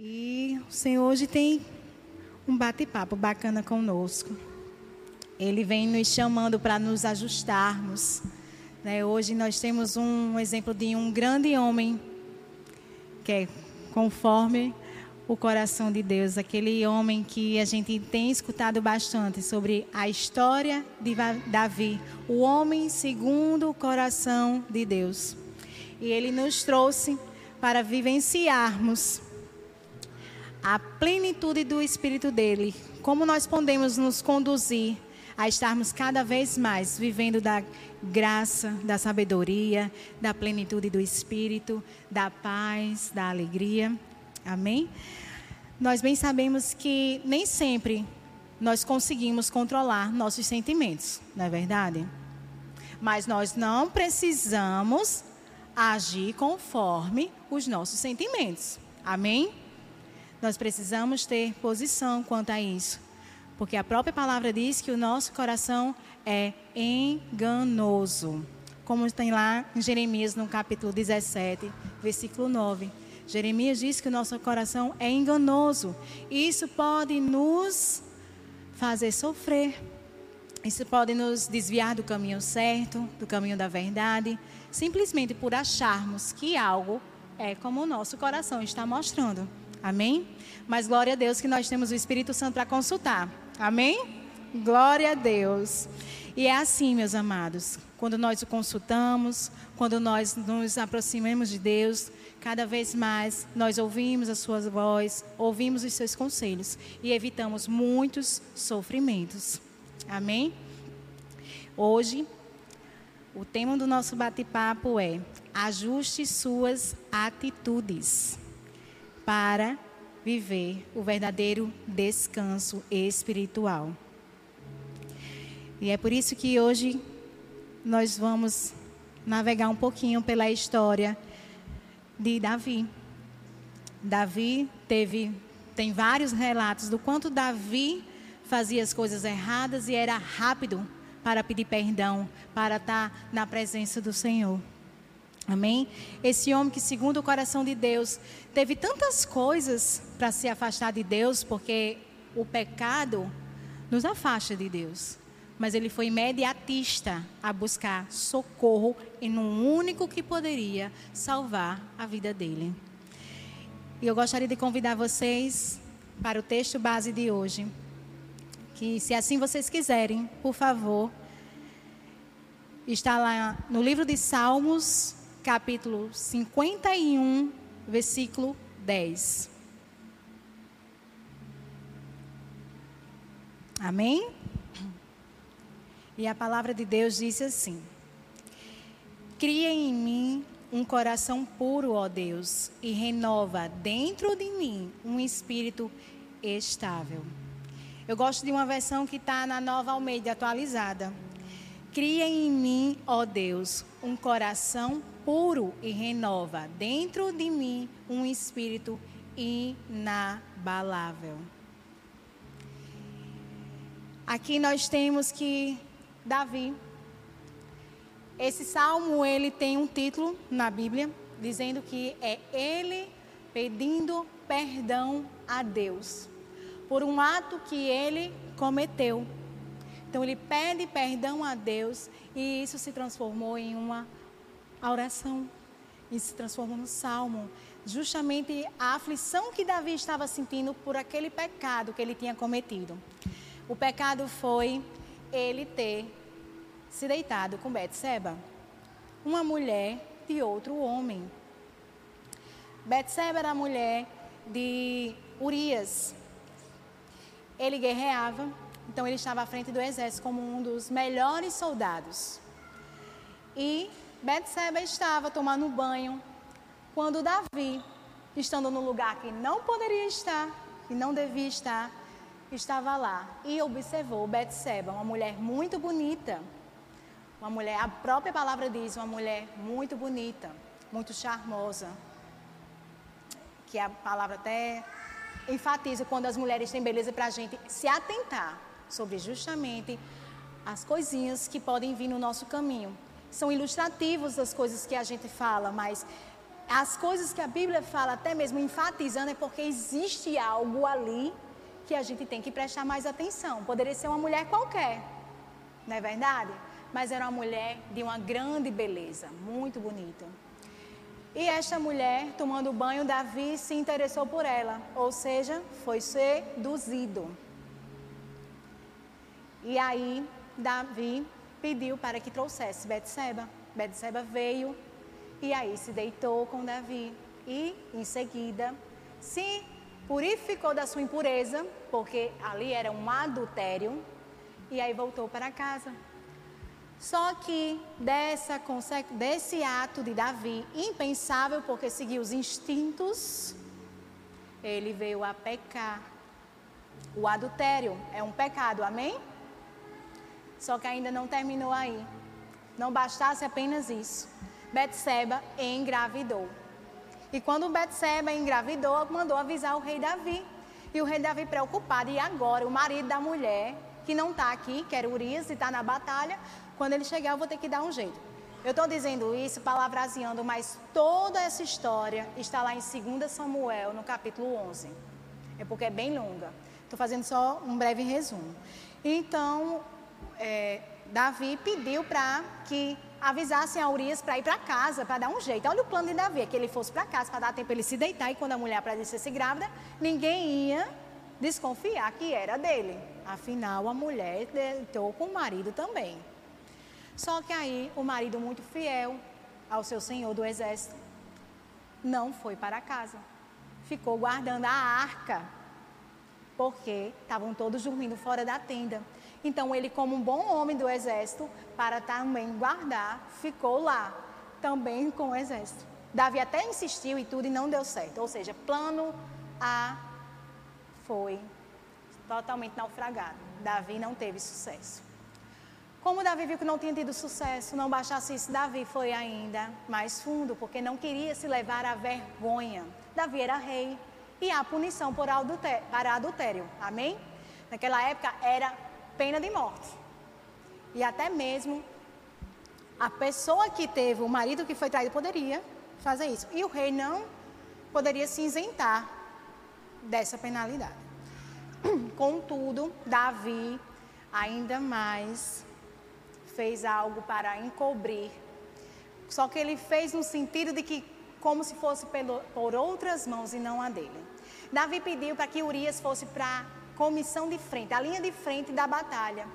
E o Senhor hoje tem um bate-papo bacana conosco. Ele vem nos chamando para nos ajustarmos. Né? Hoje nós temos um exemplo de um grande homem que é conforme o coração de Deus, aquele homem que a gente tem escutado bastante sobre a história de Davi, o homem segundo o coração de Deus. E ele nos trouxe para vivenciarmos a plenitude do Espírito dele, como nós podemos nos conduzir a estarmos cada vez mais vivendo da graça, da sabedoria, da plenitude do Espírito, da paz, da alegria. Amém? Nós bem sabemos que nem sempre nós conseguimos controlar nossos sentimentos, não é verdade? Mas nós não precisamos agir conforme os nossos sentimentos. Amém? Nós precisamos ter posição quanto a isso. Porque a própria palavra diz que o nosso coração é enganoso. Como tem lá em Jeremias, no capítulo 17, versículo 9. Jeremias diz que o nosso coração é enganoso. Isso pode nos fazer sofrer. Isso pode nos desviar do caminho certo, do caminho da verdade, simplesmente por acharmos que algo é como o nosso coração está mostrando. Amém? Mas glória a Deus que nós temos o Espírito Santo para consultar. Amém? Glória a Deus. E é assim, meus amados, quando nós o consultamos, quando nós nos aproximamos de Deus, cada vez mais nós ouvimos a sua voz, ouvimos os seus conselhos e evitamos muitos sofrimentos. Amém? Hoje, o tema do nosso bate-papo é: ajuste suas atitudes para viver o verdadeiro descanso espiritual. E é por isso que hoje nós vamos navegar um pouquinho pela história de Davi. Davi teve tem vários relatos do quanto Davi fazia as coisas erradas e era rápido para pedir perdão, para estar na presença do Senhor. Amém? Esse homem que, segundo o coração de Deus, teve tantas coisas para se afastar de Deus, porque o pecado nos afasta de Deus. Mas ele foi imediatista a buscar socorro em um único que poderia salvar a vida dele. E eu gostaria de convidar vocês para o texto base de hoje. Que, se assim vocês quiserem, por favor, está lá no livro de Salmos, capítulo 51, versículo 10. Amém? E a palavra de Deus diz assim: Cria em mim um coração puro, ó Deus, e renova dentro de mim um espírito estável. Eu gosto de uma versão que está na nova Almeida atualizada. Cria em mim, ó Deus, um coração puro e renova dentro de mim um espírito inabalável. Aqui nós temos que Davi, esse salmo ele tem um título na Bíblia dizendo que é ele pedindo perdão a Deus por um ato que ele cometeu. Então ele pede perdão a Deus e isso se transformou em uma a oração e se transformou no salmo. Justamente a aflição que Davi estava sentindo por aquele pecado que ele tinha cometido. O pecado foi ele ter se deitado com Betseba, uma mulher de outro homem. Betseba era a mulher de Urias. Ele guerreava, então ele estava à frente do exército como um dos melhores soldados. E Betseba estava tomando banho quando Davi, estando no lugar que não poderia estar, que não devia estar, estava lá e observou Betseba, uma mulher muito bonita. Uma mulher, a própria palavra diz, uma mulher muito bonita, muito charmosa. Que a palavra até enfatiza quando as mulheres têm beleza para a gente se atentar sobre justamente as coisinhas que podem vir no nosso caminho são ilustrativos das coisas que a gente fala, mas as coisas que a Bíblia fala, até mesmo enfatizando, é porque existe algo ali que a gente tem que prestar mais atenção. Poderia ser uma mulher qualquer, não é verdade? Mas era uma mulher de uma grande beleza, muito bonita. E esta mulher, tomando banho, Davi se interessou por ela, ou seja, foi seduzido. E aí, Davi pediu para que trouxesse Betseba. Betseba veio e aí se deitou com Davi e em seguida se purificou da sua impureza, porque ali era um adultério, e aí voltou para casa. Só que dessa, desse ato de Davi, impensável porque seguiu os instintos, ele veio a pecar. O adultério é um pecado, amém? Só que ainda não terminou aí. Não bastasse apenas isso. Betseba engravidou. E quando Betseba engravidou, mandou avisar o rei Davi. E o rei Davi preocupado, e agora o marido da mulher, que não está aqui, que era Urias e está na batalha, quando ele chegar eu vou ter que dar um jeito. Eu estou dizendo isso, palavraseando, mas toda essa história está lá em 2 Samuel, no capítulo 11. É porque é bem longa. Estou fazendo só um breve resumo. Então, é, Davi pediu para que avisassem a Urias para ir para casa, para dar um jeito. Olha o plano de Davi, que ele fosse para casa para dar tempo ele se deitar e quando a mulher aparecesse grávida, ninguém ia desconfiar que era dele. Afinal, a mulher deitou com o marido também. Só que aí o marido muito fiel ao seu senhor do exército não foi para casa. Ficou guardando a arca, porque estavam todos dormindo fora da tenda. Então ele, como um bom homem do exército, para também guardar, ficou lá, também com o exército. Davi até insistiu e tudo e não deu certo. Ou seja, plano A foi totalmente naufragado. Davi não teve sucesso. Como Davi viu que não tinha tido sucesso, não baixasse isso, Davi foi ainda mais fundo, porque não queria se levar à vergonha. Davi era rei e há punição por adultério, para adultério. Amém? Naquela época era pena de morte. E até mesmo a pessoa que teve o marido que foi traído poderia fazer isso. E o rei não poderia se isentar dessa penalidade. Contudo, Davi ainda mais fez algo para encobrir. Só que ele fez no sentido de que como se fosse pelo, por outras mãos e não a dele. Davi pediu para que Urias fosse para comissão de frente, a linha de frente da batalha.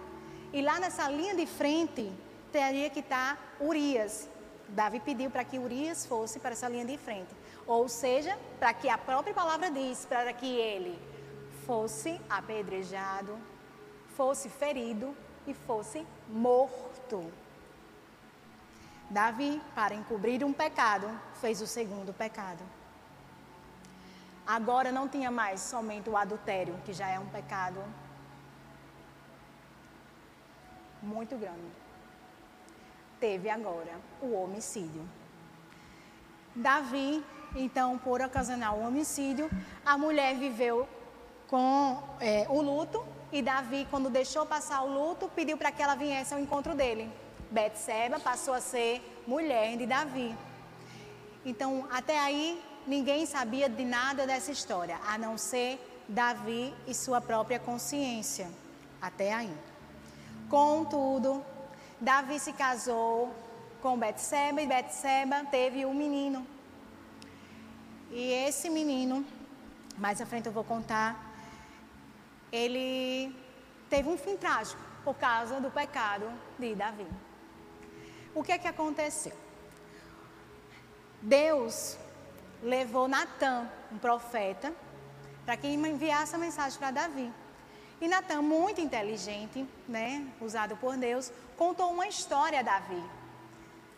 E lá nessa linha de frente teria que estar Urias. Davi pediu para que Urias fosse para essa linha de frente. Ou seja, para que a própria palavra diz, para que ele fosse apedrejado, fosse ferido e fosse morto. Davi, para encobrir um pecado, fez o segundo pecado. Agora não tinha mais somente o adultério, que já é um pecado muito grande. Teve agora o homicídio. Davi, então, por ocasionar o homicídio, a mulher viveu com é, o luto e Davi, quando deixou passar o luto, pediu para que ela viesse ao encontro dele. Betseba passou a ser mulher de Davi. Então, até aí, ninguém sabia de nada dessa história, a não ser Davi e sua própria consciência. Até aí. Contudo, Davi se casou com Betseba e Betseba teve um menino. E esse menino, mais à frente eu vou contar, ele teve um fim trágico por causa do pecado de Davi. O que é que aconteceu? Deus levou Natan, um profeta, para que enviasse a mensagem para Davi. E Natan, muito inteligente, né, usado por Deus, contou uma história a Davi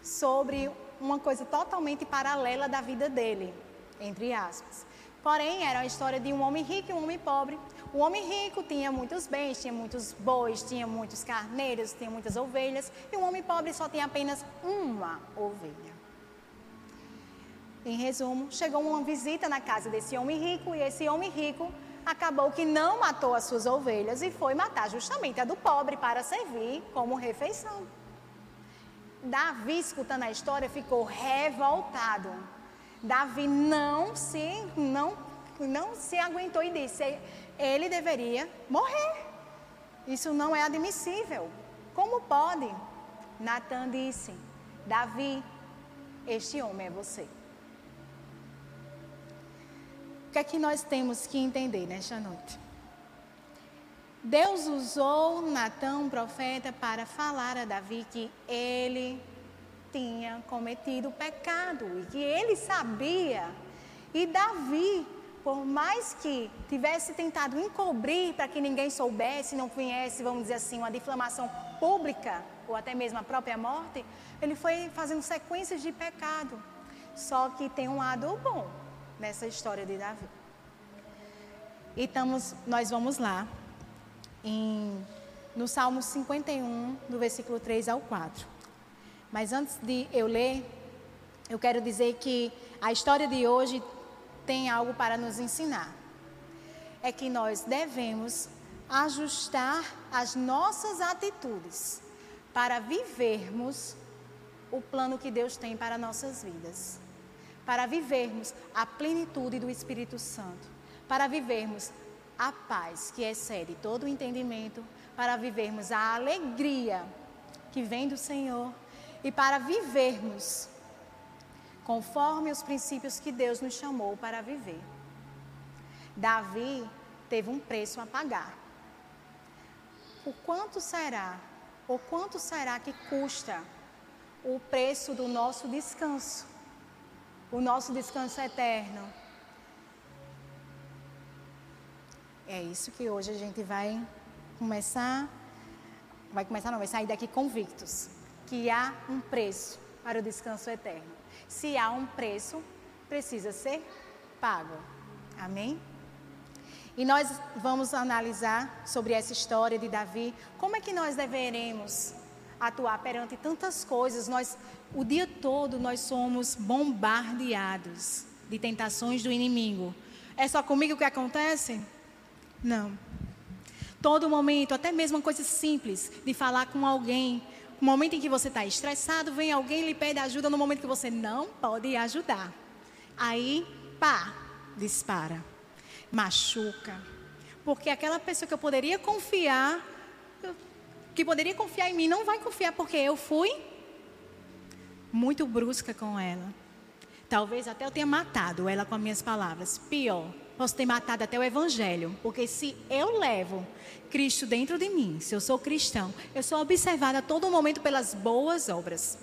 sobre uma coisa totalmente paralela da vida dele, entre aspas. Porém, era a história de um homem rico e um homem pobre. O homem rico tinha muitos bens, tinha muitos bois, tinha muitos carneiros, tinha muitas ovelhas, e o homem pobre só tinha apenas uma ovelha. Em resumo, chegou uma visita na casa desse homem rico e esse homem rico acabou que não matou as suas ovelhas e foi matar justamente a do pobre para servir como refeição. Davi, escutando a história, ficou revoltado. Davi não se, não, não se aguentou e disse: ele deveria morrer. Isso não é admissível. Como pode? Natan disse: Davi, este homem é você. Que é que nós temos que entender nesta noite? Deus usou Natan, profeta, para falar a Davi que ele tinha cometido pecado e que ele sabia. E Davi, por mais que tivesse tentado encobrir para que ninguém soubesse, não conhece, vamos dizer assim, uma difamação pública, ou até mesmo a própria morte, ele foi fazendo sequências de pecado. Só que tem um lado bom nessa história de Davi. E estamos, nós vamos lá em, no Salmo 51, do versículo 3 ao 4. Mas antes de eu ler, eu quero dizer que a história de hoje tem algo para nos ensinar. É que nós devemos ajustar as nossas atitudes para vivermos o plano que Deus tem para nossas vidas. Para vivermos a plenitude do Espírito Santo. Para vivermos a paz que excede todo o entendimento, para vivermos a alegria que vem do Senhor e para vivermos conforme os princípios que Deus nos chamou para viver. Davi teve um preço a pagar. O quanto será, ou quanto será que custa o preço do nosso descanso? O nosso descanso eterno É isso que hoje a gente vai começar, vai começar não, vai sair daqui convictos, que há um preço para o descanso eterno. Se há um preço, precisa ser pago. Amém? E nós vamos analisar sobre essa história de Davi, como é que nós deveremos atuar perante tantas coisas. Nós o dia todo nós somos bombardeados de tentações do inimigo. É só comigo que acontece? Não. Todo momento, até mesmo uma coisa simples de falar com alguém, no momento em que você está estressado, vem alguém e lhe pede ajuda no momento que você não pode ajudar. Aí, pá, dispara, machuca. Porque aquela pessoa que eu poderia confiar, que poderia confiar em mim, não vai confiar porque eu fui muito brusca com ela. Talvez até eu tenha matado ela com as minhas palavras. Pior, posso ter matado até o Evangelho. Porque se eu levo Cristo dentro de mim, se eu sou cristão, eu sou observada a todo momento pelas boas obras.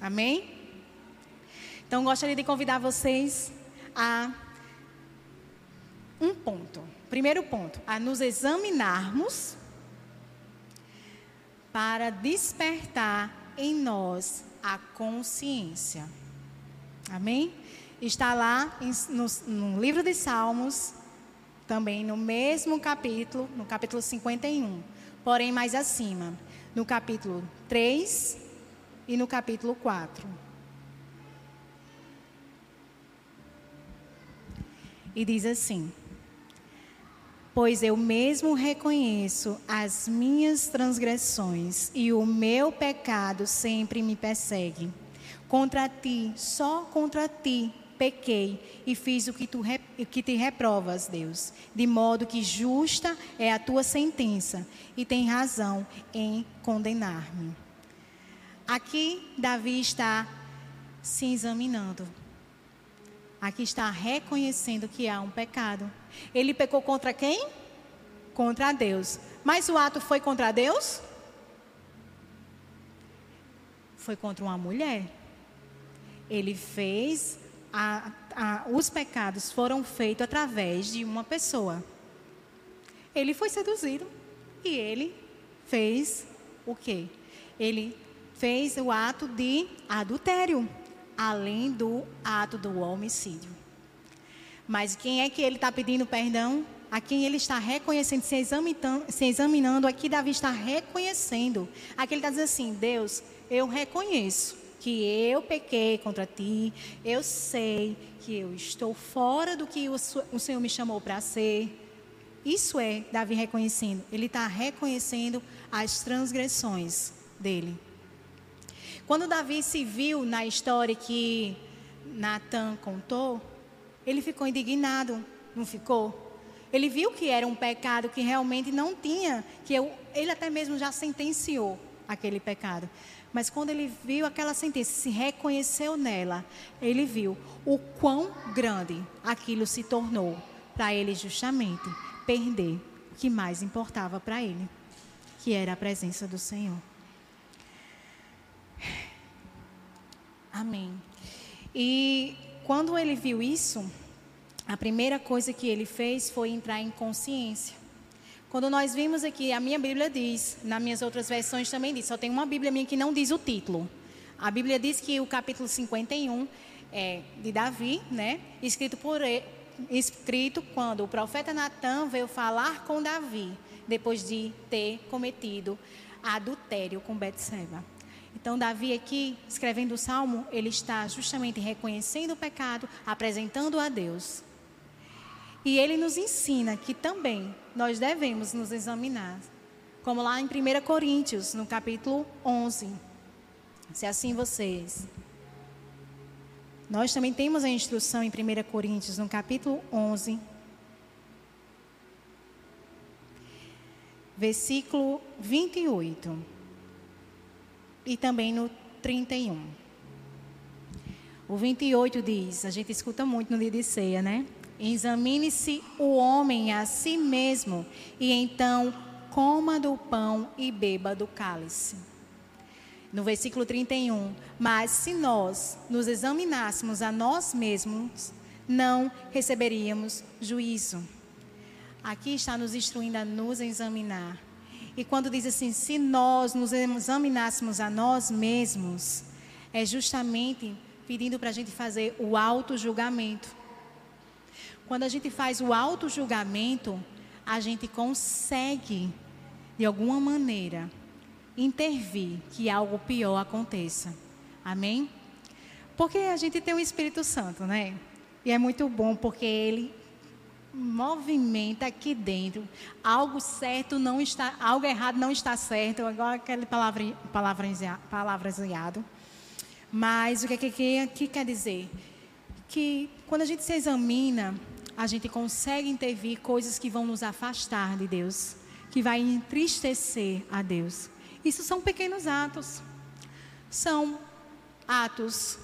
Amém? Então, gostaria de convidar vocês a um ponto. Primeiro ponto, a nos examinarmos para despertar em nós a consciência. Amém? está lá no, no livro de Salmos, também no mesmo capítulo, no capítulo 51, porém mais acima, no capítulo 3 e no capítulo 4. E diz assim: Pois eu mesmo reconheço as minhas transgressões e o meu pecado sempre me persegue. Contra ti, só contra ti, pequei e fiz o que, tu, que te reprovas, Deus, de modo que justa é a tua sentença e tem razão em condenar-me. Aqui Davi está se examinando. Aqui está reconhecendo que há um pecado. Ele pecou contra quem? Contra Deus. Mas o ato foi contra Deus? Foi contra uma mulher. Ele fez a, a, os pecados foram feitos através de uma pessoa. Ele foi seduzido e ele fez o quê? Ele fez o ato de adultério, além do ato do homicídio. Mas quem é que ele está pedindo perdão? A quem ele está reconhecendo, se examinando, aqui Davi está reconhecendo. Aqui ele está dizendo assim: Deus, eu reconheço que eu pequei contra ti, eu sei que eu estou fora do que o Senhor me chamou para ser. Isso é Davi reconhecendo. Ele está reconhecendo as transgressões dele. Quando Davi se viu na história que Natan contou, ele ficou indignado, não ficou? Ele viu que era um pecado que realmente não tinha, que eu, ele até mesmo já sentenciou aquele pecado. Mas quando ele viu aquela sentença, se reconheceu nela, ele viu o quão grande aquilo se tornou para ele justamente perder o que mais importava para ele, que era a presença do Senhor. Amém. E quando ele viu isso, a primeira coisa que ele fez foi entrar em consciência. Quando nós vimos aqui, a minha Bíblia diz, nas minhas outras versões também diz, só tem uma Bíblia minha que não diz o título. A Bíblia diz que o capítulo 51 é de Davi, né? Escrito por escrito quando o profeta Natan veio falar com Davi, depois de ter cometido adultério com Betseba. Então, Davi aqui, escrevendo o salmo, ele está justamente reconhecendo o pecado, apresentando a Deus. E ele nos ensina que também nós devemos nos examinar. Como lá em 1 Coríntios, no capítulo 11. Se assim vocês. Nós também temos a instrução em 1 Coríntios, no capítulo 11. Versículo 28. E também no 31. O 28 diz, a gente escuta muito no dia de ceia, né? Examine-se o homem a si mesmo, e então coma do pão e beba do cálice. No versículo 31, mas se nós nos examinássemos a nós mesmos, não receberíamos juízo. Aqui está nos instruindo a nos examinar. E quando diz assim, se nós nos examinássemos a nós mesmos, é justamente pedindo para a gente fazer o auto-julgamento. Quando a gente faz o auto-julgamento, a gente consegue, de alguma maneira, intervir que algo pior aconteça. Amém? Porque a gente tem o Espírito Santo, né? E é muito bom porque ele movimenta aqui dentro. Algo certo não está, algo errado não está certo, igual aquele palavra, palavreado. Mas o que, que, que, que quer dizer? Que quando a gente se examina, a gente consegue intervir coisas que vão nos afastar de Deus, que vai entristecer a Deus. Isso são pequenos atos. São atos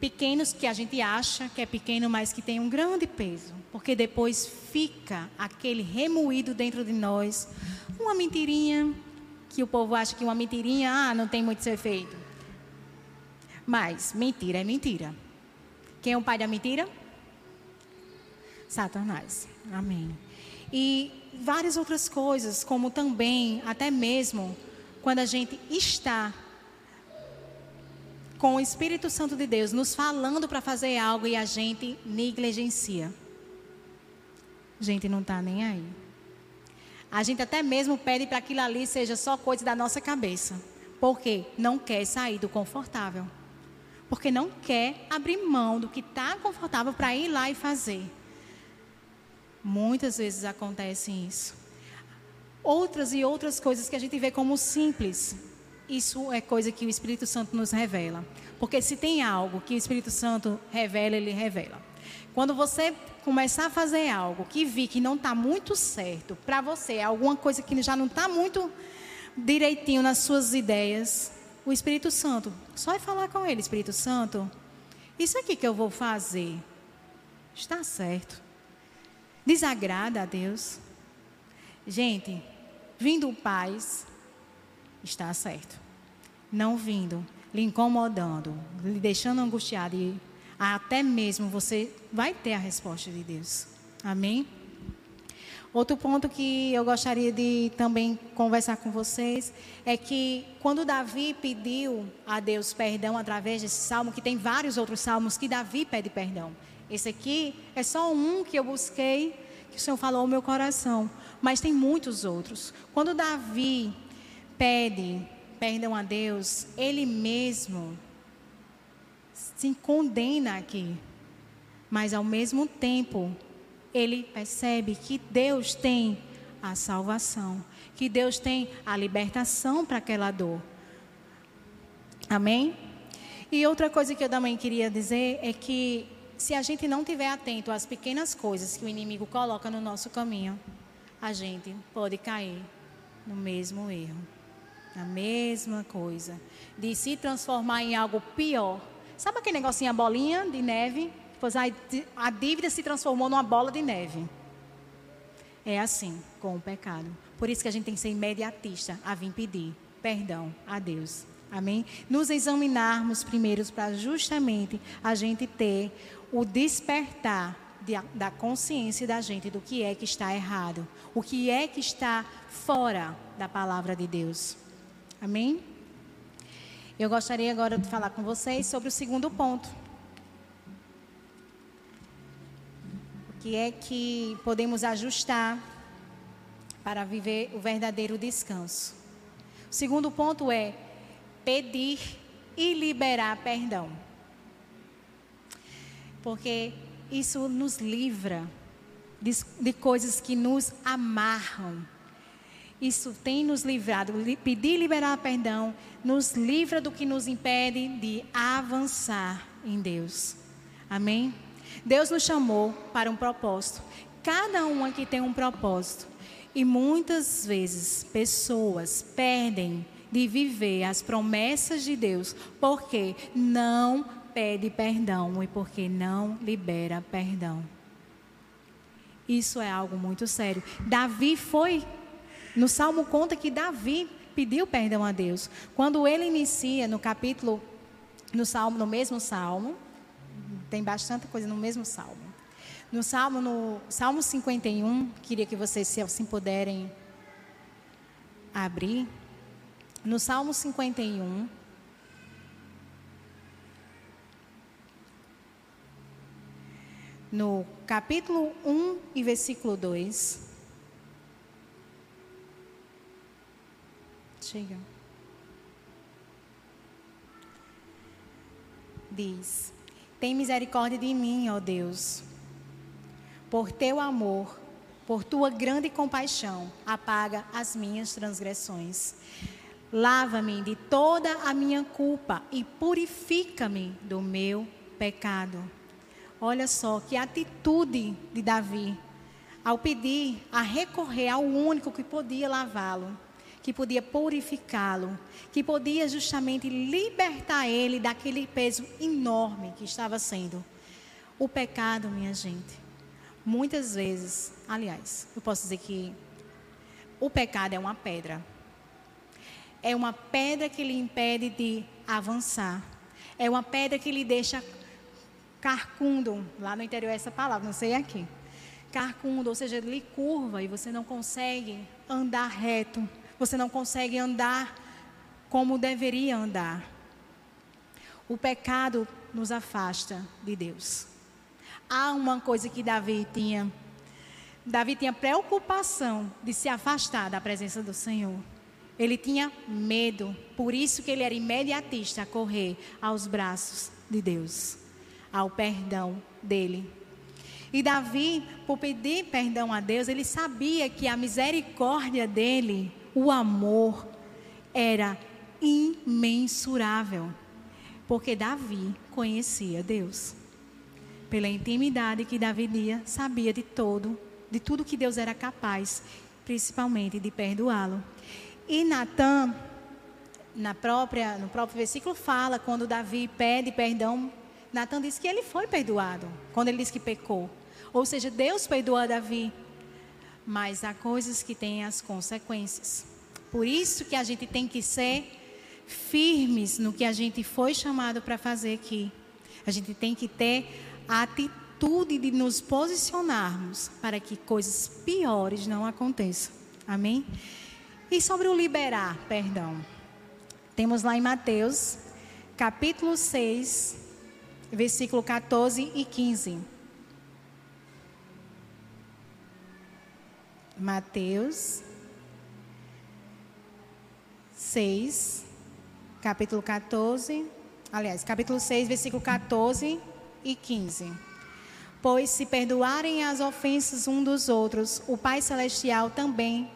pequenos que a gente acha que é pequeno, mas que tem um grande peso, porque depois fica aquele remoído dentro de nós, uma mentirinha que o povo acha que uma mentirinha, ah, não tem muito ser feito. Mas mentira é mentira. Quem é o pai da mentira? Satanás. Amém. E várias outras coisas, como também, até mesmo, quando a gente está com o Espírito Santo de Deus nos falando para fazer algo e a gente negligencia. A gente não está nem aí. A gente até mesmo pede para aquilo ali seja só coisa da nossa cabeça. Porque não quer sair do confortável. Porque não quer abrir mão do que está confortável para ir lá e fazer. Muitas vezes acontece isso. Outras e outras coisas que a gente vê como simples, isso é coisa que o Espírito Santo nos revela. Porque se tem algo que o Espírito Santo revela, ele revela. Quando você começar a fazer algo que vi que não está muito certo para você, alguma coisa que já não está muito direitinho nas suas ideias, o Espírito Santo, só é falar com ele, Espírito Santo, isso aqui que eu vou fazer está certo desagrada a Deus. Gente, vindo paz, está certo. Não vindo, lhe incomodando, lhe deixando angustiado, e até mesmo você vai ter a resposta de Deus. Amém? Outro ponto que eu gostaria de também conversar com vocês é que quando Davi pediu a Deus perdão através desse salmo, que tem vários outros salmos que Davi pede perdão. Esse aqui é só um que eu busquei, que o Senhor falou ao meu coração. Mas tem muitos outros. Quando Davi pede perdão a Deus, ele mesmo se condena aqui. Mas ao mesmo tempo, ele percebe que Deus tem a salvação, que Deus tem a libertação para aquela dor. Amém? E outra coisa que eu também queria dizer é que se a gente não tiver atento às pequenas coisas que o inimigo coloca no nosso caminho, a gente pode cair no mesmo erro, na mesma coisa, de se transformar em algo pior. Sabe aquele negocinho, a bolinha de neve? Pois a dívida se transformou numa bola de neve. É assim com o pecado. Por isso que a gente tem que ser imediatista a vir pedir perdão a Deus. Amém? Nos examinarmos primeiro para justamente a gente ter o despertar de, da consciência da gente do que é que está errado, o que é que está fora da palavra de Deus. Amém? Eu gostaria agora de falar com vocês sobre o segundo ponto. O que é que podemos ajustar para viver o verdadeiro descanso? O segundo ponto é pedir e liberar perdão. Porque isso nos livra de, de coisas que nos amarram. Isso tem nos livrado. Pedir e liberar perdão nos livra do que nos impede de avançar em Deus. Amém? Deus nos chamou para um propósito. Cada um aqui tem um propósito. E muitas vezes pessoas perdem de viver as promessas de Deus porque não pede perdão e porque não libera perdão. Isso é algo muito sério. Davi foi, no Salmo conta que Davi pediu perdão a Deus. Quando ele inicia no capítulo, no Salmo, no mesmo Salmo, tem bastante coisa no mesmo Salmo. No Salmo, no Salmo 51, queria que vocês, se assim puderem abrir. No Salmo 51, no capítulo 1 e versículo 2. Diz: Tem misericórdia de mim, ó Deus, por teu amor, por tua grande compaixão, apaga as minhas transgressões. Lava-me de toda a minha culpa e purifica-me do meu pecado. Olha só que atitude de Davi ao pedir, a recorrer ao único que podia lavá-lo, que podia purificá-lo, que podia justamente libertar ele daquele peso enorme que estava sendo. O pecado, minha gente, muitas vezes, aliás, eu posso dizer que o pecado é uma pedra. É uma pedra que lhe impede de avançar. É uma pedra que lhe deixa carcundo, lá no interior é essa palavra, não sei aqui. Carcundo, ou seja, lhe curva e você não consegue andar reto, você não consegue andar como deveria andar. O pecado nos afasta de Deus. Há uma coisa que Davi tinha. Davi tinha preocupação de se afastar da presença do Senhor. Ele tinha medo, por isso que ele era imediatista a correr aos braços de Deus ao perdão dele. E Davi, por pedir perdão a Deus, ele sabia que a misericórdia dele, o amor, era imensurável. Porque Davi conhecia Deus. Pela intimidade que Davi tinha, sabia de todo, de tudo que Deus era capaz, principalmente de perdoá-lo. E Natan, na própria, no próprio versículo fala quando Davi pede perdão Natan disse que ele foi perdoado quando ele disse que pecou. Ou seja, Deus perdoa Davi. Mas há coisas que têm as consequências. Por isso que a gente tem que ser firmes no que a gente foi chamado para fazer aqui. A gente tem que ter a atitude de nos posicionarmos para que coisas piores não aconteçam. Amém? E sobre o liberar, perdão. Temos lá em Mateus, capítulo 6, versículo 14 e 15. Mateus 6, capítulo 14, aliás, capítulo 6, versículo 14 e 15. Pois se perdoarem as ofensas um dos outros, o Pai Celestial também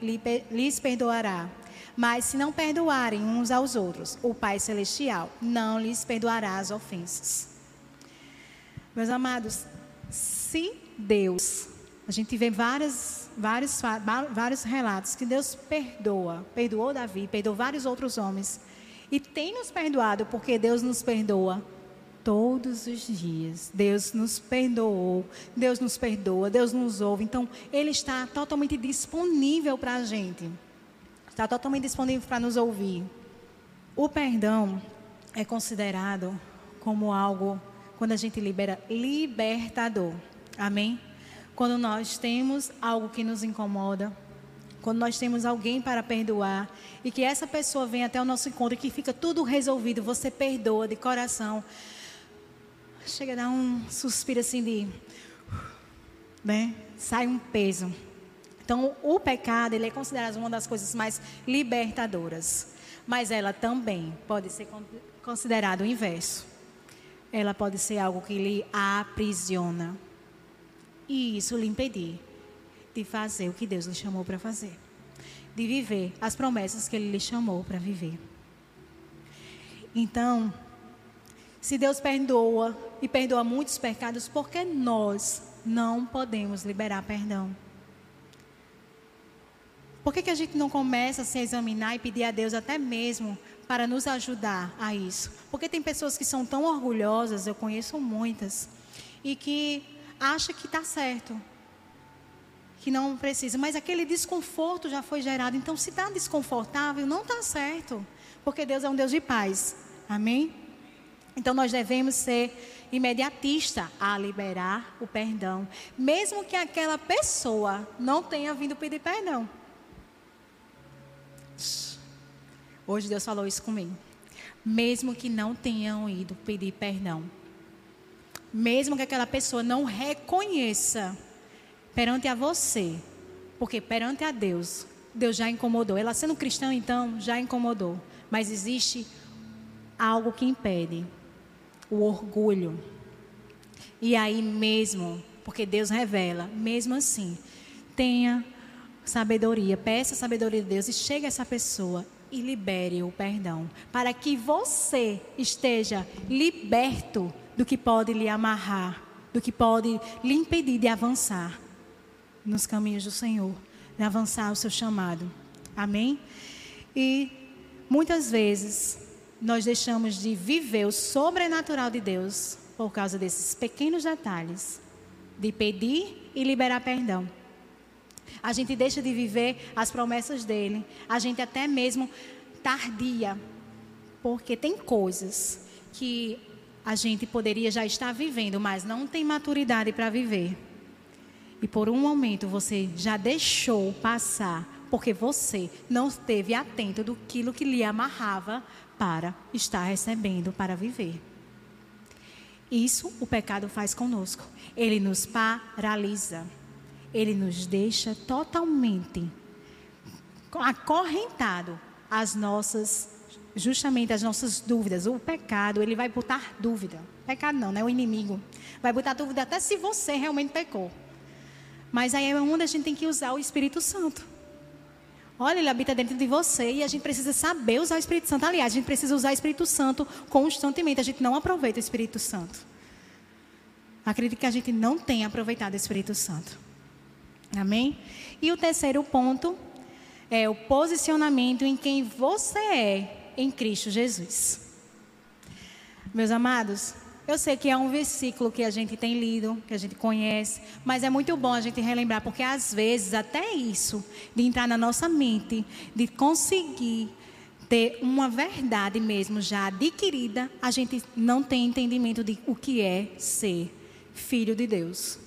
lhes perdoará. Mas se não perdoarem uns aos outros, o Pai Celestial não lhes perdoará as ofensas. Meus amados, se Deus, a gente vê várias, vários, vários relatos que Deus perdoa, perdoou Davi, perdoou vários outros homens, e tem nos perdoado, porque Deus nos perdoa todos os dias. Deus nos perdoou, Deus nos perdoa, Deus nos ouve. Então, Ele está totalmente disponível para a gente. Está totalmente disponível para nos ouvir. O perdão é considerado como algo, quando a gente libera, libertador. Amém? Quando nós temos algo que nos incomoda, quando nós temos alguém para perdoar e que essa pessoa vem até o nosso encontro e que fica tudo resolvido, você perdoa de coração chega a dar um suspiro assim de. Né? Sai um peso. Então, o pecado ele é considerado uma das coisas mais libertadoras. Mas ela também pode ser considerado o inverso. Ela pode ser algo que lhe aprisiona. E isso lhe impedir de fazer o que Deus lhe chamou para fazer. De viver as promessas que Ele lhe chamou para viver. Então, se Deus perdoa e perdoa muitos pecados, por que nós não podemos liberar perdão? Por que, que a gente não começa a se examinar e pedir a Deus até mesmo para nos ajudar a isso? Porque tem pessoas que são tão orgulhosas, eu conheço muitas, e que acham que está certo, que não precisa, mas aquele desconforto já foi gerado. Então, se está desconfortável, não está certo, porque Deus é um Deus de paz. Amém? Então nós devemos ser imediatista a liberar o perdão, mesmo que aquela pessoa não tenha vindo pedir perdão. Hoje Deus falou isso comigo. Mesmo que não tenham ido pedir perdão. Mesmo que aquela pessoa não reconheça perante a você, porque perante a Deus, Deus já incomodou. Ela sendo cristã, então, já incomodou. Mas existe algo que impede o orgulho. E aí mesmo, porque Deus revela, mesmo assim, tenha sabedoria, peça a sabedoria de Deus e chegue a essa pessoa e libere o perdão, para que você esteja liberto do que pode lhe amarrar, do que pode lhe impedir de avançar nos caminhos do Senhor, de avançar o seu chamado. Amém? E muitas vezes nós deixamos de viver o sobrenatural de Deus por causa desses pequenos detalhes de pedir e liberar perdão. A gente deixa de viver as promessas dele, a gente até mesmo tardia, porque tem coisas que a gente poderia já estar vivendo, mas não tem maturidade para viver. E por um momento você já deixou passar, porque você não esteve atento do que lhe amarrava para estar recebendo para viver. Isso o pecado faz conosco. Ele nos paralisa. Ele nos deixa totalmente acorrentado às nossas justamente as nossas dúvidas. O pecado, ele vai botar dúvida. Pecado não, né? O inimigo vai botar dúvida até se você realmente pecou. Mas aí é onde a gente tem que usar o Espírito Santo. Olha, ele habita dentro de você e a gente precisa saber usar o Espírito Santo. Aliás, a gente precisa usar o Espírito Santo constantemente. A gente não aproveita o Espírito Santo. Acredito que a gente não tem aproveitado o Espírito Santo. Amém? E o terceiro ponto é o posicionamento em quem você é em Cristo Jesus. Meus amados, eu sei que é um versículo que a gente tem lido, que a gente conhece, mas é muito bom a gente relembrar, porque às vezes até isso, de entrar na nossa mente, de conseguir ter uma verdade mesmo já adquirida, a gente não tem entendimento de o que é ser filho de Deus.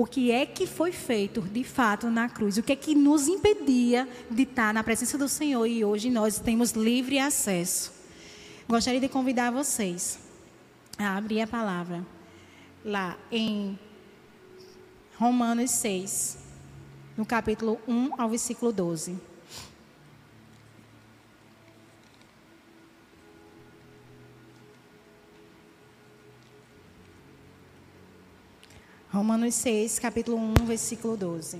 O que é que foi feito de fato na cruz? O que é que nos impedia de estar na presença do Senhor e hoje nós temos livre acesso? Gostaria de convidar vocês abrir a palavra lá em Romanos 6, no capítulo 1 ao versículo 12. Romanos 6, capítulo 1, versículo 12.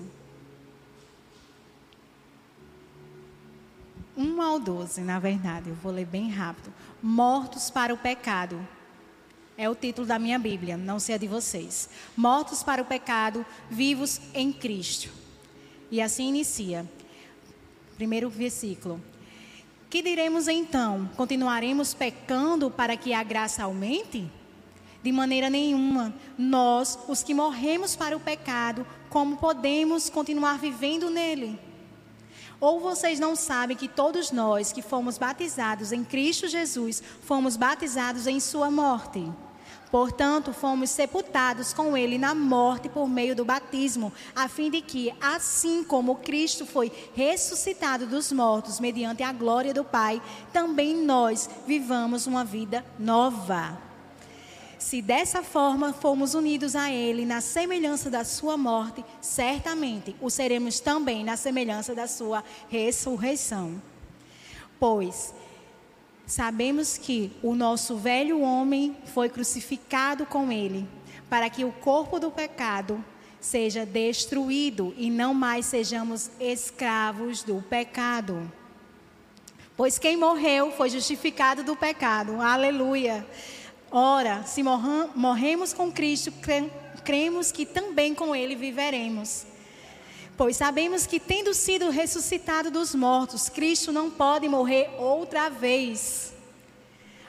1 ao 12, na verdade, eu vou ler bem rápido. Mortos para o pecado. É o título da minha Bíblia, não sei a de vocês. Mortos para o pecado, vivos em Cristo. E assim inicia. Primeiro versículo. Que diremos então? Continuaremos pecando para que a graça aumente? De maneira nenhuma. Nós, os que morremos para o pecado, como podemos continuar vivendo nele? Ou vocês não sabem que todos nós que fomos batizados em Cristo Jesus, fomos batizados em Sua morte? Portanto, fomos sepultados com ele na morte por meio do batismo, a fim de que, assim como Cristo foi ressuscitado dos mortos mediante a glória do Pai, também nós vivamos uma vida nova. Se dessa forma formos unidos a Ele na semelhança da Sua morte, certamente o seremos também na semelhança da Sua ressurreição. Pois Sabemos que o nosso velho homem foi crucificado com ele, para que o corpo do pecado seja destruído e não mais sejamos escravos do pecado. Pois quem morreu foi justificado do pecado. Aleluia. Ora, se morremos com Cristo, cremos que também com ele viveremos. Pois sabemos que, tendo sido ressuscitado dos mortos, Cristo não pode morrer outra vez.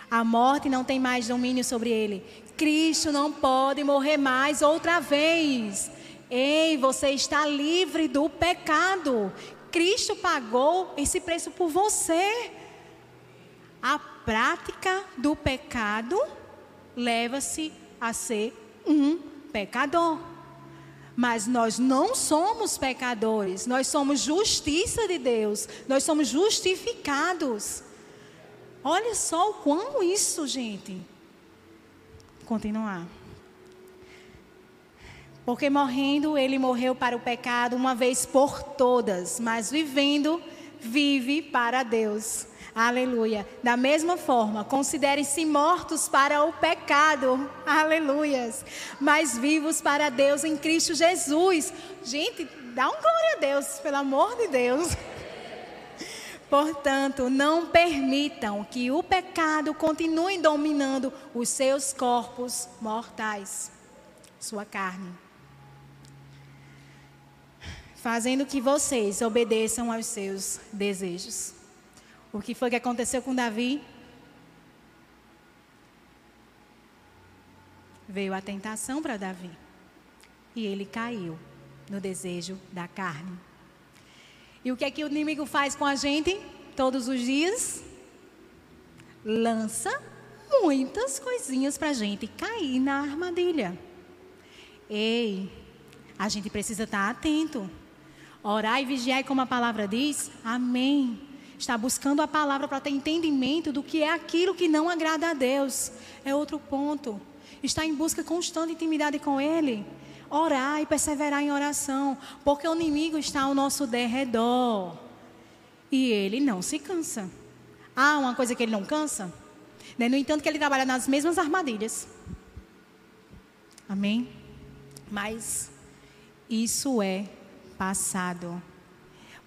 A morte não tem mais domínio sobre ele. Cristo não pode morrer mais outra vez. Ei, você está livre do pecado. Cristo pagou esse preço por você. A prática do pecado leva-se a ser um pecador. Mas nós não somos pecadores, nós somos justiça de Deus, nós somos justificados. Olha só o quão isso, gente. Continuar. Porque morrendo, ele morreu para o pecado uma vez por todas, mas vivendo, vive para Deus. Aleluia. Da mesma forma, considerem-se mortos para o pecado. Aleluias. Mas vivos para Deus em Cristo Jesus. Gente, dá um glória a Deus, pelo amor de Deus. Portanto, não permitam que o pecado continue dominando os seus corpos mortais, sua carne. Fazendo que vocês obedeçam aos seus desejos. O que foi que aconteceu com Davi? Veio a tentação para Davi. E ele caiu no desejo da carne. E o que é que o inimigo faz com a gente todos os dias? Lança muitas coisinhas para a gente cair na armadilha. Ei, a gente precisa estar atento. Orar e vigiar, como a palavra diz. Amém está buscando a palavra para ter entendimento do que é aquilo que não agrada a Deus. É outro ponto. Está em busca constante de intimidade com Ele. Orar e perseverar em oração, porque o inimigo está ao nosso derredor. E ele não se cansa. Ah, uma coisa que ele não cansa? Né? No entanto, que ele trabalha nas mesmas armadilhas. Amém? Mas isso é passado.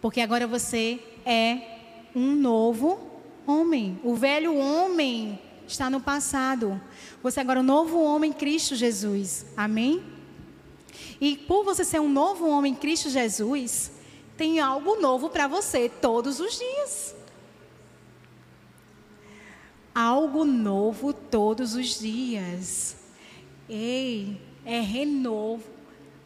Porque agora você é um novo homem. O velho homem está no passado. Você agora é um novo homem em Cristo Jesus. Amém? E por você ser um novo homem em Cristo Jesus, tem algo novo para você todos os dias. Algo novo todos os dias. Ei, é renovo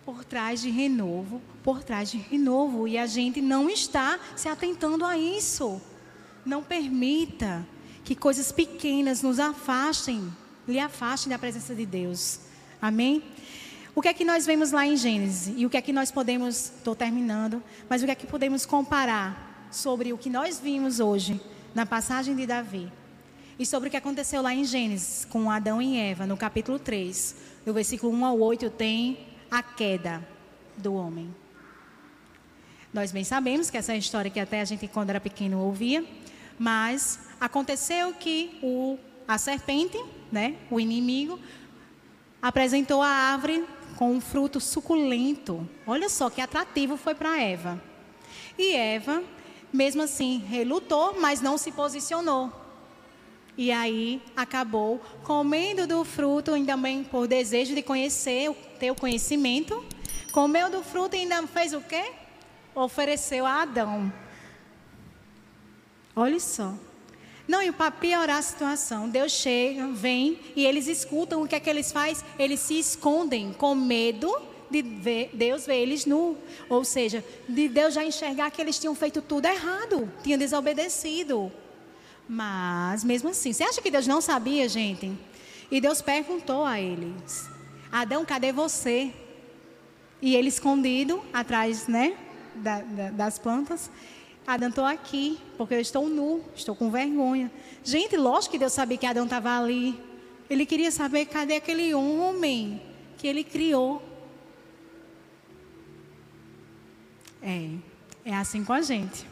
por trás de renovo, por trás de renovo. E a gente não está se atentando a isso. Não permita que coisas pequenas nos afastem, lhe afastem da presença de Deus. Amém? O que é que nós vemos lá em Gênesis? E o que é que nós podemos, estou terminando, mas o que é que podemos comparar sobre o que nós vimos hoje na passagem de Davi? E sobre o que aconteceu lá em Gênesis com Adão e Eva, no capítulo 3, do versículo 1 ao 8, tem a queda do homem. Nós bem sabemos que essa é a história que até a gente, quando era pequeno, ouvia, mas aconteceu que o, a serpente, né, o inimigo, apresentou a árvore com um fruto suculento. Olha só que atrativo foi para Eva. E Eva mesmo assim, relutou, mas não se posicionou. E aí acabou comendo do fruto, ainda bem por desejo de conhecer, ter o conhecimento. Comeu do fruto e ainda fez o quê? Ofereceu a Adão. Olha só. Não, e para piorar a situação, Deus chega, vem e eles escutam o que é que eles fazem? Eles se escondem com medo de ver, Deus ver eles nu. Ou seja, de Deus já enxergar que eles tinham feito tudo errado, tinham desobedecido. Mas, mesmo assim, você acha que Deus não sabia, gente? E Deus perguntou a eles: Adão, cadê você? E ele escondido atrás, né, da, da, das plantas. Adão, estou aqui, porque eu estou nu, estou com vergonha. Gente, lógico que Deus sabia que Adão estava ali. Ele queria saber cadê aquele homem que ele criou. É, é assim com a gente.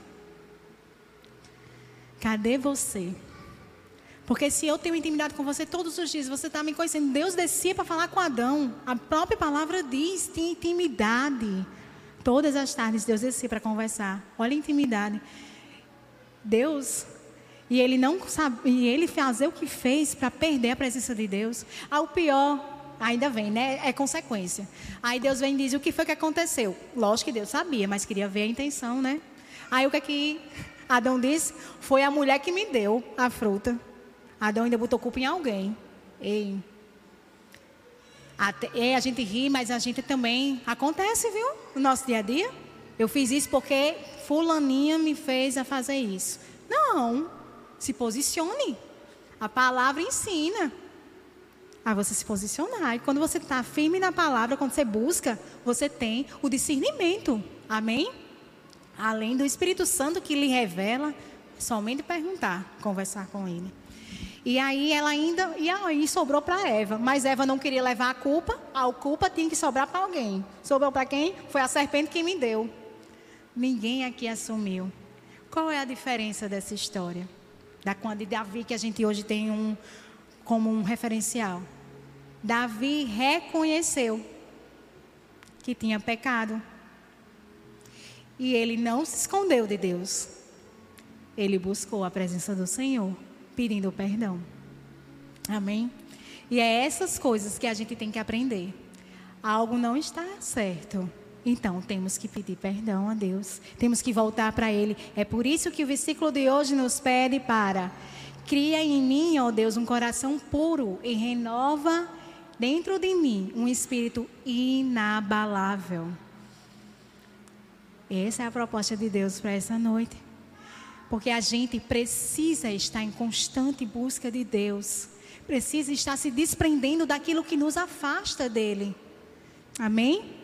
Cadê você? Porque se eu tenho intimidade com você todos os dias, você está me conhecendo. Deus descia para falar com Adão. A própria palavra diz: tem intimidade. Todas as tardes Deus descia para conversar. Olha a intimidade. Deus e ele não sabe, e ele fazer o que fez para perder a presença de Deus. Ah, o pior, ainda vem, né? É consequência. Aí Deus vem e diz: "O que foi que aconteceu?" Lógico que Deus sabia, mas queria ver a intenção, né? Aí o que é que Adão disse? Foi a mulher que me deu a fruta. Adão ainda botou culpa em alguém. Ei. Até, a gente ri, mas a gente também acontece, viu? No nosso dia a dia. Eu fiz isso porque fulaninha me fez a fazer isso. Não. Se posicione. A palavra ensina a você se posicionar. E quando você está firme na palavra, quando você busca, você tem o discernimento. Amém? Além do Espírito Santo que lhe revela, somente perguntar, conversar com ele. E aí ela ainda, e aí sobrou para Eva, mas Eva não queria levar a culpa, a culpa tinha que sobrar para alguém. Sobrou para quem? Foi a serpente que me deu. Ninguém aqui assumiu. Qual é a diferença dessa história? Da quando de Davi que a gente hoje tem um como um referencial. Davi reconheceu que tinha pecado. E ele não se escondeu de Deus. Ele buscou a presença do Senhor, pedindo perdão. Amém? E é essas coisas que a gente tem que aprender. Algo não está certo. Então, temos que pedir perdão a Deus. Temos que voltar para Ele. É por isso que o versículo de hoje nos pede para Cria em mim, ó Deus, um coração puro e renova dentro de mim um espírito inabalável. Essa é a proposta de Deus para essa noite. Porque a gente precisa estar em constante busca de Deus. Precisa estar se desprendendo daquilo que nos afasta dele. Amém?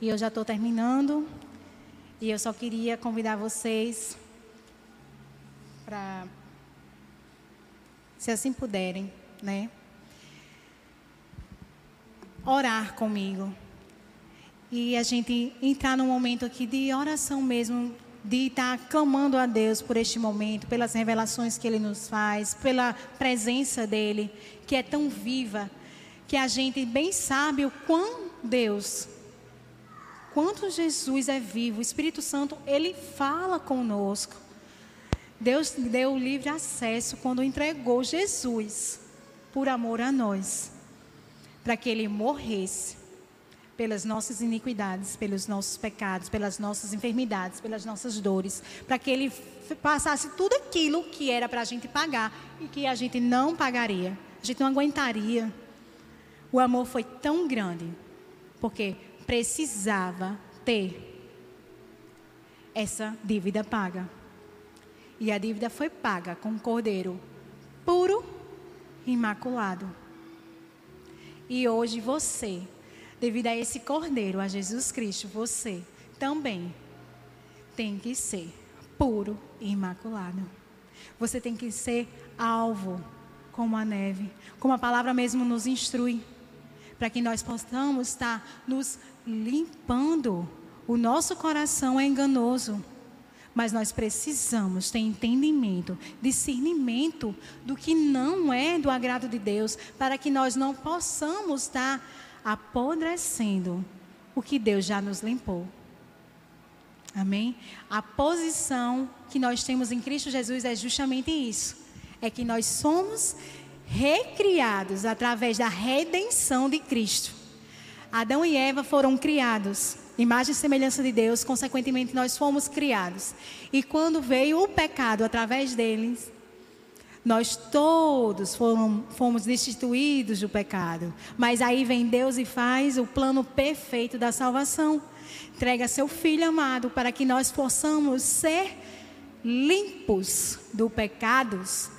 E eu já estou terminando. E eu só queria convidar vocês para, se assim puderem, né? Orar comigo e a gente entrar num momento aqui de oração mesmo, de estar clamando a Deus por este momento, pelas revelações que Ele nos faz, pela presença dEle, que é tão viva, que a gente bem sabe o quão Deus, quanto Jesus é vivo, o Espírito Santo, Ele fala conosco. Deus deu livre acesso quando entregou Jesus por amor a nós, para que Ele morresse pelas nossas iniquidades, pelos nossos pecados, pelas nossas enfermidades, pelas nossas dores, para que Ele passasse tudo aquilo que era para a gente pagar e que a gente não pagaria, a gente não aguentaria. O amor foi tão grande, porque precisava ter essa dívida paga. E a dívida foi paga com um cordeiro puro imaculado. E hoje você devido a esse cordeiro, a Jesus Cristo, você também tem que ser puro e imaculado. Você tem que ser alvo como a neve, como a palavra mesmo nos instrui, para que nós possamos estar nos limpando. O nosso coração é enganoso, mas nós precisamos ter entendimento, discernimento do que não é do agrado de Deus, para que nós não possamos estar apodrecendo o que Deus já nos limpou. Amém? A posição que nós temos em Cristo Jesus é justamente isso. É que nós somos recriados através da redenção de Cristo. Adão e Eva foram criados, imagem e semelhança de Deus, consequentemente nós fomos criados. E quando veio o pecado através deles, nós todos fomos, fomos destituídos do pecado. Mas aí vem Deus e faz o plano perfeito da salvação. Entrega seu Filho amado para que nós possamos ser limpos do pecados,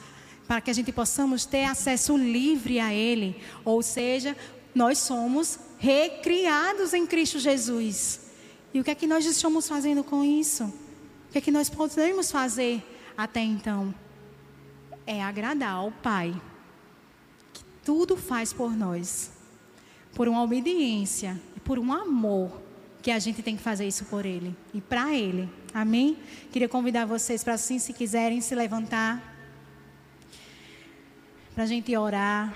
para que a gente possamos ter acesso livre a Ele. Ou seja, nós somos recriados em Cristo Jesus. E o que é que nós estamos fazendo com isso? O que é que nós podemos fazer até então? É agradar ao Pai, que tudo faz por nós, por uma obediência por um amor que a gente tem que fazer isso por Ele e para Ele. Amém? Queria convidar vocês para, assim, se quiserem, se levantar, para a gente orar.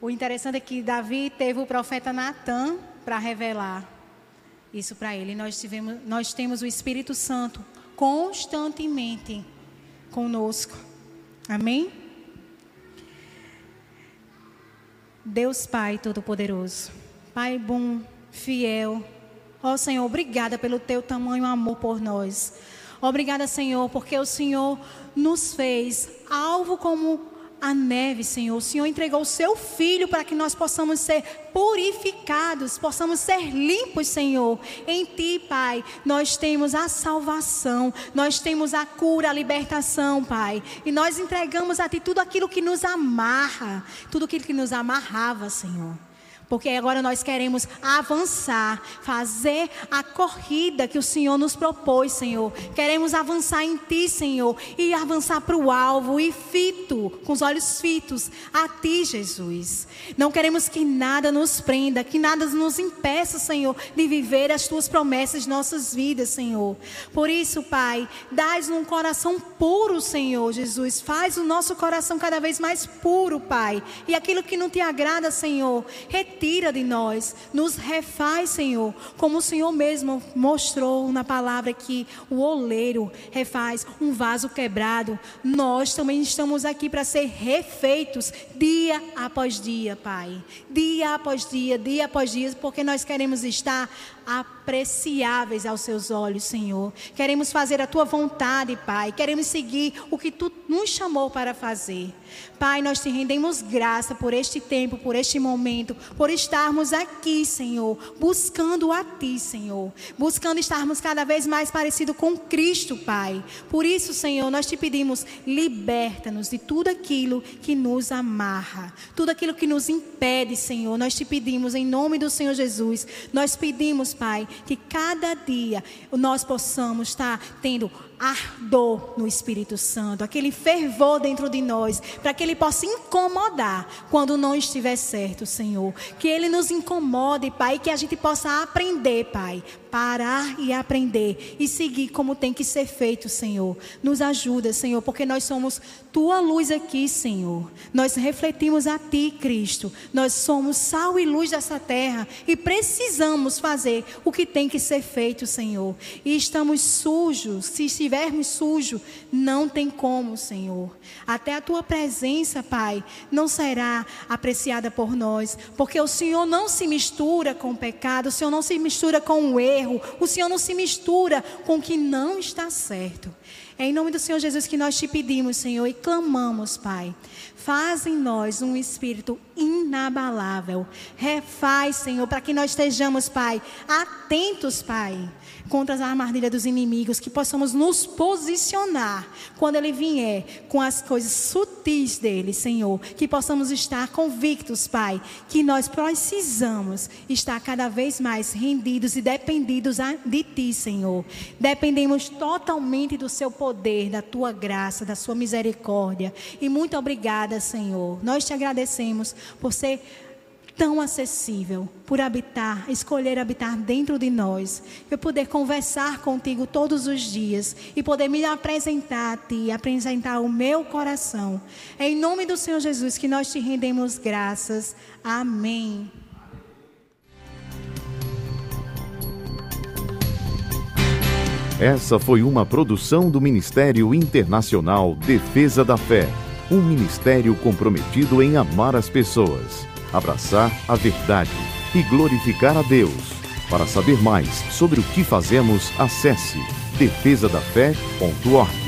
O interessante é que Davi teve o profeta Natan para revelar isso para ele. Nós, tivemos, nós temos o Espírito Santo constantemente conosco. Amém? Deus Pai Todo-Poderoso, Pai bom, fiel. Ó Senhor, obrigada pelo teu tamanho amor por nós. Obrigada, Senhor, porque o Senhor nos fez alvo como a neve, Senhor. O Senhor entregou o seu filho para que nós possamos ser purificados, possamos ser limpos, Senhor. Em ti, Pai, nós temos a salvação, nós temos a cura, a libertação, Pai. E nós entregamos a ti tudo aquilo que nos amarra, tudo aquilo que nos amarrava, Senhor. Porque agora nós queremos avançar, fazer a corrida que o Senhor nos propôs, Senhor. Queremos avançar em Ti, Senhor, e avançar para o alvo e fito, com os olhos fitos a Ti, Jesus. Não queremos que nada nos prenda, que nada nos impeça, Senhor, de viver as Tuas promessas em nossas vidas, Senhor. Por isso, Pai, dás um coração puro, Senhor, Jesus. Faz o nosso coração cada vez mais puro, Pai. E aquilo que não te agrada, Senhor, retira retira de nós, nos refaz, Senhor, como o Senhor mesmo mostrou na palavra que o oleiro refaz um vaso quebrado. Nós também estamos aqui para ser refeitos dia após dia, Pai. Dia após dia, dia após dia, porque nós queremos estar apreciáveis aos seus olhos, Senhor. Queremos fazer a tua vontade, Pai. Queremos seguir o que tu nos chamou para fazer. Pai, nós te rendemos graça por este tempo, por este momento, por estarmos aqui, Senhor, buscando a ti, Senhor. Buscando estarmos cada vez mais parecido com Cristo, Pai. Por isso, Senhor, nós te pedimos, liberta-nos de tudo aquilo que nos amarra, tudo aquilo que nos impede, Senhor. Nós te pedimos em nome do Senhor Jesus. Nós pedimos, Pai, que cada dia nós possamos estar tendo ardor no Espírito Santo, aquele fervor dentro de nós, para que ele possa incomodar quando não estiver certo, Senhor. Que ele nos incomode, Pai, que a gente possa aprender, Pai, parar e aprender e seguir como tem que ser feito, Senhor. Nos ajuda, Senhor, porque nós somos tua luz aqui, Senhor. Nós refletimos a ti, Cristo. Nós somos sal e luz dessa terra e precisamos fazer o que tem que ser feito, Senhor. E estamos sujos, se sujos, não tem como, Senhor. Até a tua presença, Pai, não será apreciada por nós, porque o Senhor não se mistura com o pecado, o Senhor não se mistura com o erro. O Senhor não se mistura com o que não está certo. É em nome do Senhor Jesus que nós te pedimos, Senhor, e clamamos, Pai. Faz em nós um espírito inabalável. Refaz, Senhor, para que nós estejamos, Pai, atentos, Pai, contra as armadilhas dos inimigos, que possamos nos posicionar quando ele vier com as coisas sutis dele, Senhor, que possamos estar convictos, Pai, que nós precisamos estar cada vez mais rendidos e dependidos de ti, Senhor. Dependemos totalmente do seu poder, da tua graça, da sua misericórdia. E muito obrigada, Senhor. Nós te agradecemos por ser tão acessível, por habitar, escolher habitar dentro de nós, eu poder conversar contigo todos os dias e poder me apresentar a ti, apresentar o meu coração. É em nome do Senhor Jesus que nós te rendemos graças. Amém. Essa foi uma produção do Ministério Internacional Defesa da Fé, um ministério comprometido em amar as pessoas, abraçar a verdade e glorificar a Deus. Para saber mais sobre o que fazemos, acesse defesadafé.org.